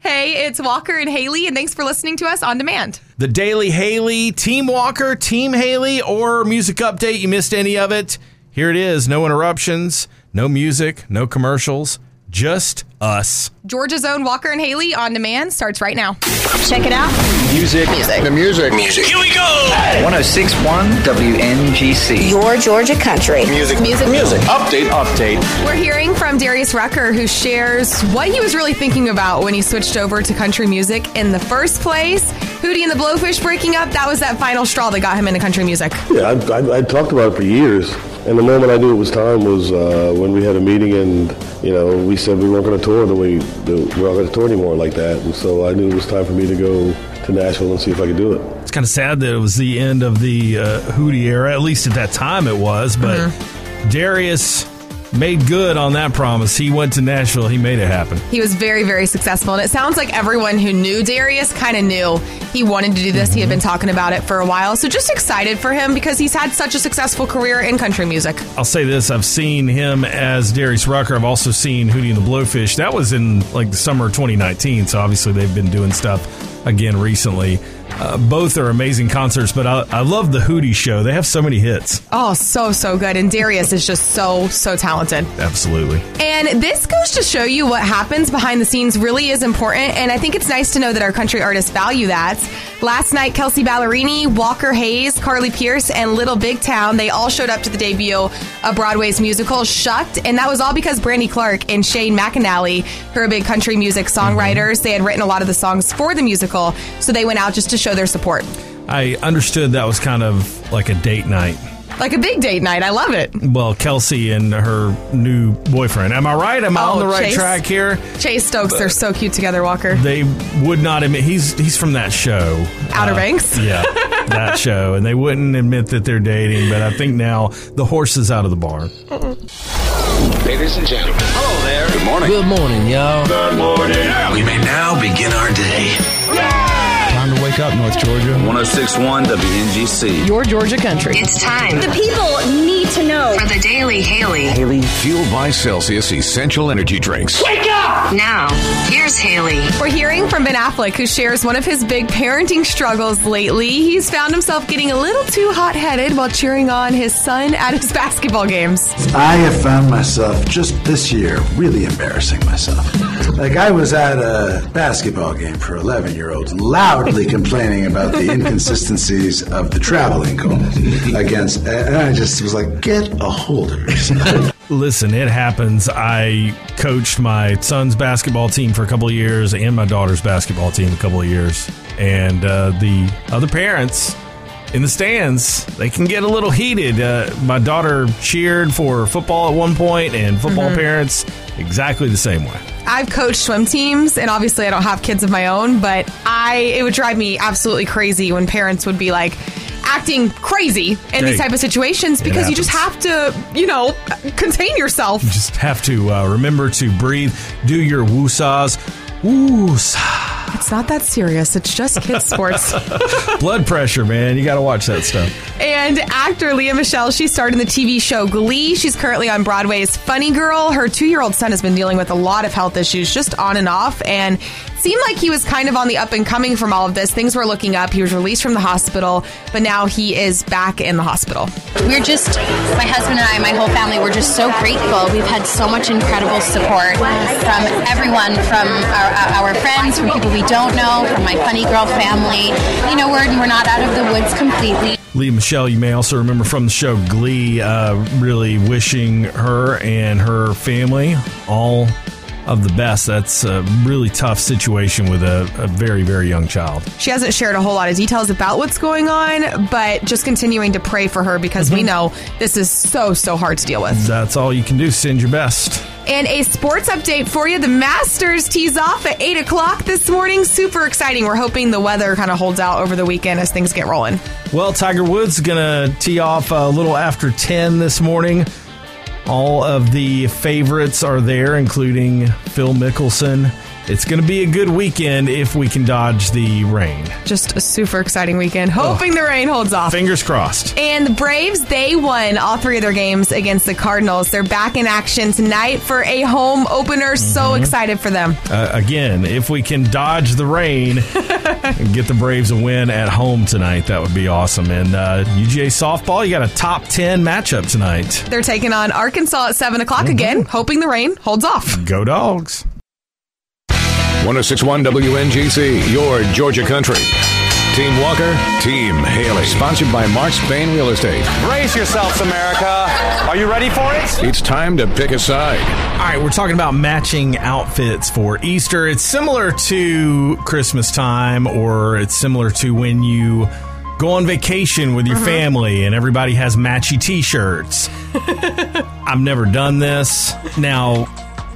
Hey, it's Walker and Haley, and thanks for listening to us on demand. The Daily Haley, Team Walker, Team Haley, or music update. You missed any of it? Here it is. No interruptions, no music, no commercials, just us. Georgia's own Walker and Haley on demand starts right now. Check it out. Music. Music. The music. Music. Here we go. 1061 WNGC. Your Georgia country. Music. Music. Music. Update. Update. We're hearing from Darius Rucker, who shares what he was really thinking about when he switched over to country music in the first place. Hootie and the Blowfish breaking up, that was that final straw that got him into country music. Yeah, I, I, I talked about it for years. And the moment I knew it was time was uh, when we had a meeting and, you know, we said we weren't going to tour the way the, we're not going to tour anymore like that. And so I knew it was time for me to go to Nashville and see if I could do it. It's kind of sad that it was the end of the uh, Hootie era, at least at that time it was. But Darius made good on that promise. He went to Nashville, he made it happen. He was very, very successful. And it sounds like everyone who knew Darius kind of knew he wanted to do this. He had been talking about it for a while. So just excited for him because he's had such a successful career in country music. I'll say this I've seen him as Darius Rucker. I've also seen Hootie and the Blowfish. That was in like the summer of 2019. So obviously they've been doing stuff again recently. Uh, both are amazing concerts, but I, I love the Hootie show. They have so many hits. Oh, so, so good. And Darius is just so, so talented. Absolutely. And this goes to show you what happens behind the scenes really is important. And I think it's nice to know that our country artists value that. Last night, Kelsea Ballerini, Walker Hayes, Carly Pearce, and Little Big Town, they all showed up to the debut of Broadway's musical Shucked. And that was all because Brandy Clark and Shane McAnally, who are big country music songwriters, they had written a lot of the songs for the musical. So they went out just to show their support. I understood that was kind of like a date night. Like a big date night. I love it. Well, Kelsea and her new boyfriend. Am I right? Am I Oh, on the right Chase. track here? Chase Stokes, they're so cute together, Walker. They would not admit he's he's from that show, Outer Uh, Banks? Yeah, that show, and they wouldn't admit that they're dating. But I think now the horse is out of the barn. Ladies and gentlemen. Hello there. Good morning. Good morning, y'all. Good morning. We may now begin our day. Time to wake up, North Georgia. 1061 WNGC. Your Georgia country. It's time. The people need to know. For the Daily Haley. Haley. Fueled by Celsius Essential Energy Drinks. Wake up! Now, here's Haley. We're hearing from Ben Affleck, who shares one of his big parenting struggles lately. He's found himself getting a little too hot headed while cheering on his son at his basketball games. I have found myself just this year really embarrassing myself. Like I was at a basketball game for 11 year olds, loudly complaining about the inconsistencies of the traveling call against, and I just was like, get a hold of yourself. Listen, it happens. I coached my son's basketball team for a couple of years and my daughter's basketball team a couple of years, and uh, the other parents. In the stands, they can get a little heated. Uh, my daughter cheered for football at one point, and football parents exactly the same way. I've coached swim teams, and obviously I don't have kids of my own, but I it would drive me absolutely crazy when parents would be like acting crazy in Hey, these type of situations because you just have to, you know, contain yourself. You just have to uh, remember to breathe, do your woosahs. Woosah. It's not that serious. It's just kids sports. Blood pressure, man. You got to watch that stuff. And actor Lea Michele, she starred in the TV show Glee. She's currently on Broadway's Funny Girl. Her two year old son has been dealing with a lot of health issues, just on and off, and seemed like he was kind of on the up and coming from all of this. Things were looking up. He was released from the hospital, but now he is back in the hospital. We're just, my husband and I, my whole family, we're just so grateful. We've had so much incredible support from everyone, from our, our friends, from people we don't know, from my funny girl family. You know, we're, we're not out of the woods completely. Lea Michele, you may also remember from the show Glee, uh, really wishing her and her family all of the best. That's a really tough situation with a, a very, very young child. She hasn't shared a whole lot of details about what's going on, but just continuing to pray for her because we know this is so, so hard to deal with. That's all you can do. Send your best. And a sports update for you. The Masters tees off at 8 o'clock this morning. Super exciting. We're hoping the weather kind of holds out over the weekend as things get rolling. Well, Tiger Woods going to tee off a little after 10 this morning. All of the favorites are there, including Phil Mickelson. It's going to be a good weekend if we can dodge the rain. Just a super exciting weekend. Hoping the rain holds off. Fingers crossed. And the Braves, they won all three of their games against the Cardinals. They're back in action tonight for a home opener. So excited for them. Uh, again, if we can dodge the rain and get the Braves a win at home tonight, that would be awesome. And uh, UGA softball, you got a top 10 matchup tonight. They're taking on Arkansas at 7 o'clock again, hoping the rain holds off. Go dogs. 1061 WNGC, your Georgia country. Team Walker, Team Haley. Sponsored by Mark Spain Real Estate. Brace yourselves, America. Are you ready for it? It's time to pick a side. All right, we're talking about matching outfits for Easter. It's similar to Christmas time, or it's similar to when you go on vacation with your mm-hmm. family and everybody has matchy t shirts. I've never done this. Now,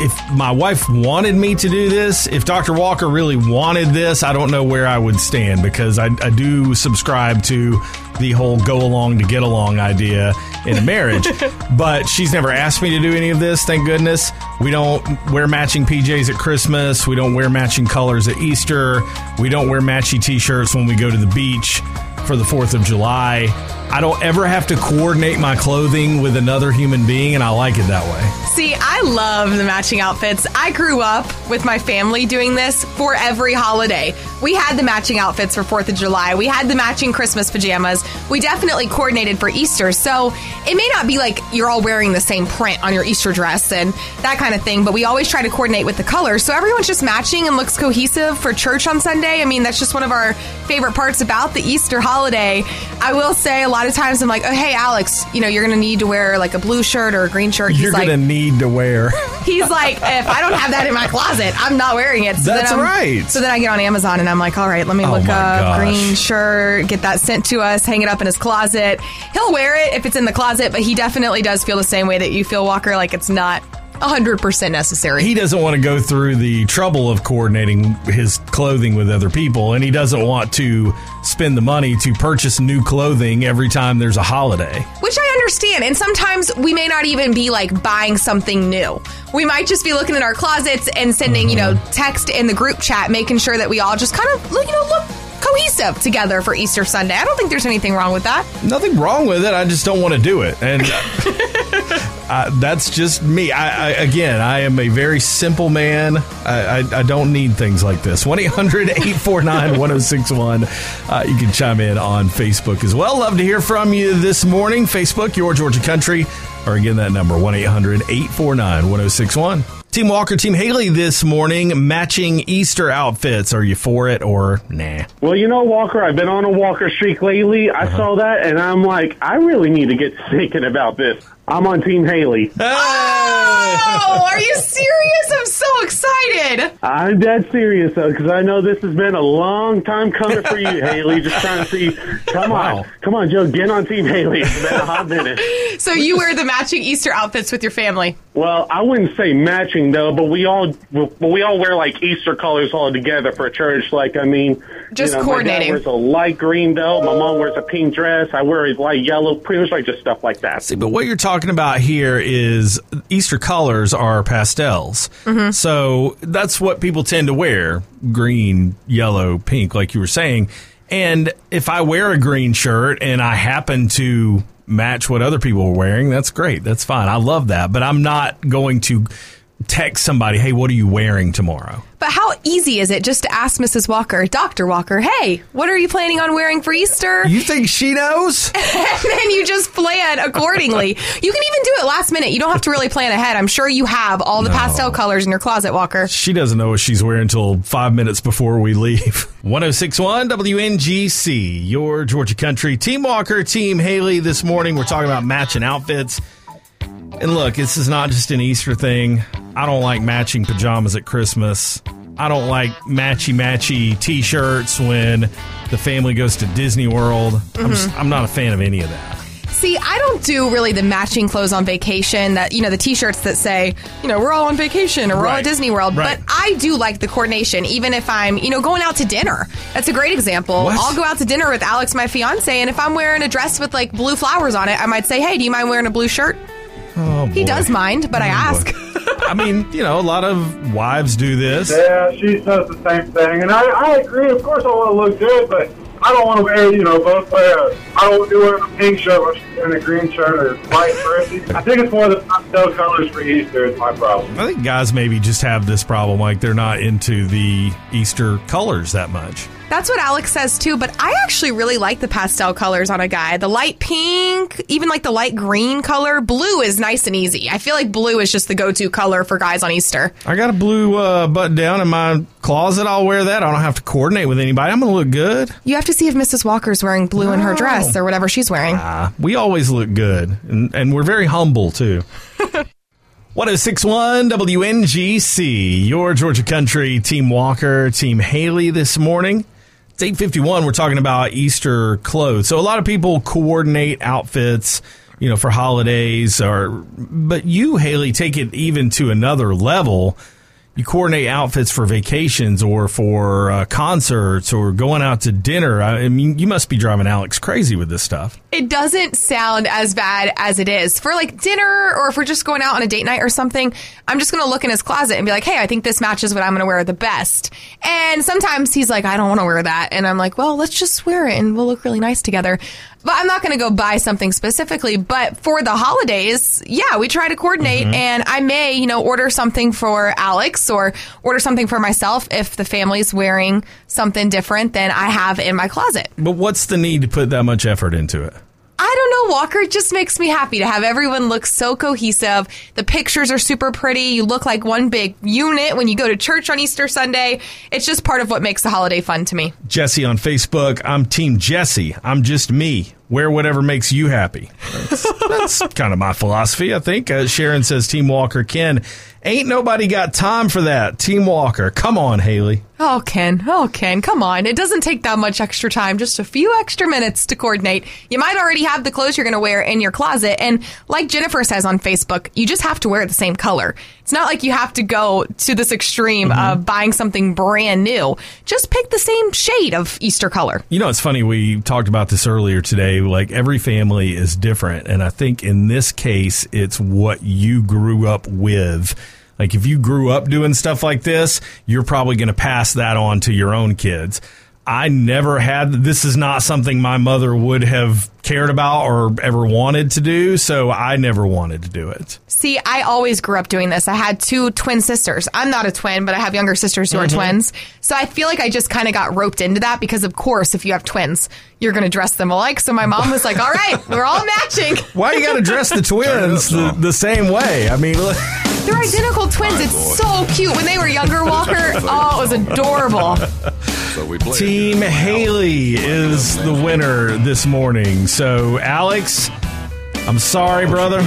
if my wife wanted me to do this, if Dr. Walker really wanted this, I don't know where I would stand because I, I do subscribe to the whole go along to get along idea in a marriage. but she's never asked me to do any of this, thank goodness. We don't wear matching PJs at Christmas. We don't wear matching colors at Easter. We don't wear matchy t shirts when we go to the beach for the 4th of July. I don't ever have to coordinate my clothing with another human being, and I like it that way. See, I love the matching outfits. I grew up with my family doing this for every holiday. We had the matching outfits for 4th of July. We had the matching Christmas pajamas. We definitely coordinated for Easter. So it may not be like you're all wearing the same print on your Easter dress and that kind of thing, but we always try to coordinate with the colors. So everyone's just matching and looks cohesive for church on Sunday. I mean, that's just one of our favorite parts about the Easter holiday. I will say lot of times I'm like, oh, hey, Alex, you know, you're going to need to wear like a blue shirt or a green shirt. He's You're like, going to need to wear. He's like, if I don't have that in my closet, I'm not wearing it. So That's right. So then I get on Amazon and I'm like, all right, let me Oh look up gosh. green shirt, get that sent to us, hang it up in his closet. He'll wear it if it's in the closet, but he definitely does feel the same way that you feel, Walker, like it's not 100% necessary. he doesn't want to go through the trouble of coordinating his clothing with other people, and he doesn't want to spend the money to purchase new clothing every time there's a holiday. Which I understand. And sometimes we may not even be like buying something new. We might just be looking in our closets and sending, you know, Mm-hmm. text in the group chat, making sure that we all just kind of, look, you know, look cohesive together for Easter Sunday. I don't think there's anything wrong with that. Nothing wrong with it. I just don't want to do it, and uh, that's just me. I, I again, I am a very simple man. I, I, I don't need things like this. 1 800 849 1061. Uh, You can chime in on Facebook as well. Love to hear from you this morning. Facebook, Your Georgia Country, or again, that number 1 800 849 1061. Team Walker, Team Haley this morning, matching Easter outfits. Are you for it or nah? Well, you know, Walker, I've been on a Walker streak lately. I Uh-huh. saw that, and I'm like, I really need to get thinking about this. I'm on Team Haley. Oh, are you serious? I'm so excited. I'm dead serious, though, because I know this has been a long time coming for you, Haley. Just trying to see. Come on. Come on, Joe. Get on Team Haley. It's been a hot minute. So you wear the matching Easter outfits with your family. Well, I wouldn't say matching though, but we all but we all wear like Easter colors all together for church. Like I mean, Just you know, coordinating. My dad wears a light green though. My mom wears a pink dress. I wear a light yellow. Pretty much like just stuff like that. See, but what you're talking about here is Easter colors are pastels. Mm-hmm. So that's what people tend to wear green, yellow, pink, like you were saying. And if I wear a green shirt and I happen to match what other people are wearing, that's great. That's fine. I love that. But I'm not going to text somebody, hey, what are you wearing tomorrow? But how easy is it just to ask Mrs. Walker, Dr. Walker, hey, what are you planning on wearing for Easter? You think she knows? and then you just plan accordingly. you can even do it last minute. You don't have to really plan ahead. I'm sure you have all the pastel colors in your closet, Walker. She doesn't know what she's wearing until five minutes before we leave. 1061 WNGC, your Georgia Country. Team Walker, Team Haley. This morning we're talking about matching outfits. And look, this is not just an Easter thing. I don't like matching pajamas at Christmas. I don't like matchy matchy t shirts when the family goes to Disney World. I'm, just, mm-hmm. I'm not a fan of any of that. See, I don't do really the matching clothes on vacation that, you know, the t shirts that say, you know, we're all on vacation or we're all at Disney World. Right. But I do like the coordination, even if I'm, you know, going out to dinner. That's a great example. What? I'll go out to dinner with Alex, my fiance, and if I'm wearing a dress with like blue flowers on it, I might say, hey, do you mind wearing a blue shirt? Oh, He boy. does mind, but I oh, ask. I mean, you know, a lot of wives do this. Yeah, she says the same thing, and I, I agree. Of course, I want to look good, but I don't want to wear, you know, both wear. A, I don't want to be wearing a pink shirt or she's a green shirt or white dressy. I think it's more the pastel colors for Easter is my problem. I think guys maybe just have this problem, like they're not into the Easter colors that much. That's what Alex says too, but I actually really like the pastel colors on a guy. The light pink, even like the light green color. Blue is nice and easy. I feel like blue is just the go to color for guys on Easter. I got a blue uh, button down in my closet. I'll wear that. I don't have to coordinate with anybody. I'm going to look good. You have to see if Mrs. Walker's wearing blue in her Oh. dress or whatever she's wearing. Ah, we always look good, and, and we're very humble too. 1061 WNGC, your Georgia Country, Team Walker, Team Haley this morning. It's 851. We're talking about Easter clothes. So a lot of people coordinate outfits, you know, for holidays or, but you, Haley, take it even to another level. You coordinate outfits for vacations or for uh, concerts or going out to dinner. I I mean, you must be driving Alex crazy with this stuff. It doesn't sound as bad as it is. For like dinner or if we're just going out on a date night or something, I'm just going to look in his closet and be like, hey, I think this matches what I'm going to wear the best. And sometimes he's like, I don't want to wear that. And I'm like, well, let's just wear it and we'll look really nice together. But I'm not going to go buy something specifically. But for the holidays, yeah, we try to coordinate mm-hmm. and I may, you know, order something for Alex or order something for myself if the family's wearing something different than I have in my closet. But what's the need to put that much effort into it? I don't know, Walker. It just makes me happy to have everyone look so cohesive. The pictures are super pretty. You look like one big unit when you go to church on Easter Sunday. It's just part of what makes the holiday fun to me. Jesse on Facebook. I'm Team Jesse. I'm just me. Wear whatever makes you happy. That's, that's kind of my philosophy, I think. Uh, Sharon says Team Walker. Ken, ain't nobody got time for that. Team Walker. Come on, Haley. Oh, Ken. Oh, Ken. Come on. It doesn't take that much extra time, just a few extra minutes to coordinate. You might already have the clothes you're going to wear in your closet. And like Jennifer says on Facebook, you just have to wear the same color. It's not like you have to go to this extreme of buying something brand new. Just pick the same shade of Easter color. You know, it's funny. We talked about this earlier today. Like every family is different. And I think in this case, it's what you grew up with. Like if you grew up doing stuff like this, you're probably going to pass that on to your own kids. I never had, this is not something my mother would have cared about or ever wanted to do. So I never wanted to do it. See, I always grew up doing this. I had two twin sisters. I'm not a twin, but I have younger sisters who are Mhm. twins. So I feel like I just kind of got roped into that because, of course, if you have twins, you're going to dress them alike. So my mom was like, all right, we're all matching. Why you got to dress the twins the, the same way? I mean, They're identical twins. It's so cute. When they were younger, Walker, oh, it was adorable. So we Team Haley is the winner this morning. So, Alex, I'm sorry, brother.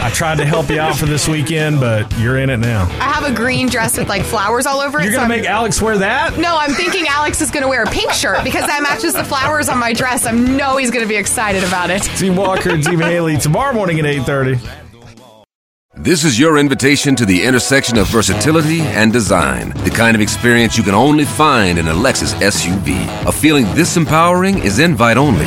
I tried to help you out for this weekend, but you're in it now. I have a green dress with like flowers all over it. You're going to I'm- make Alex wear that? No, I'm thinking Alex is going to wear a pink shirt because that matches the flowers on my dress. I know he's going to be excited about it. Team Walker and Team Haley tomorrow morning at 8:30. This is your invitation to the intersection of versatility and design. The kind of experience you can only find in a Lexus SUV. A feeling this empowering is invite only.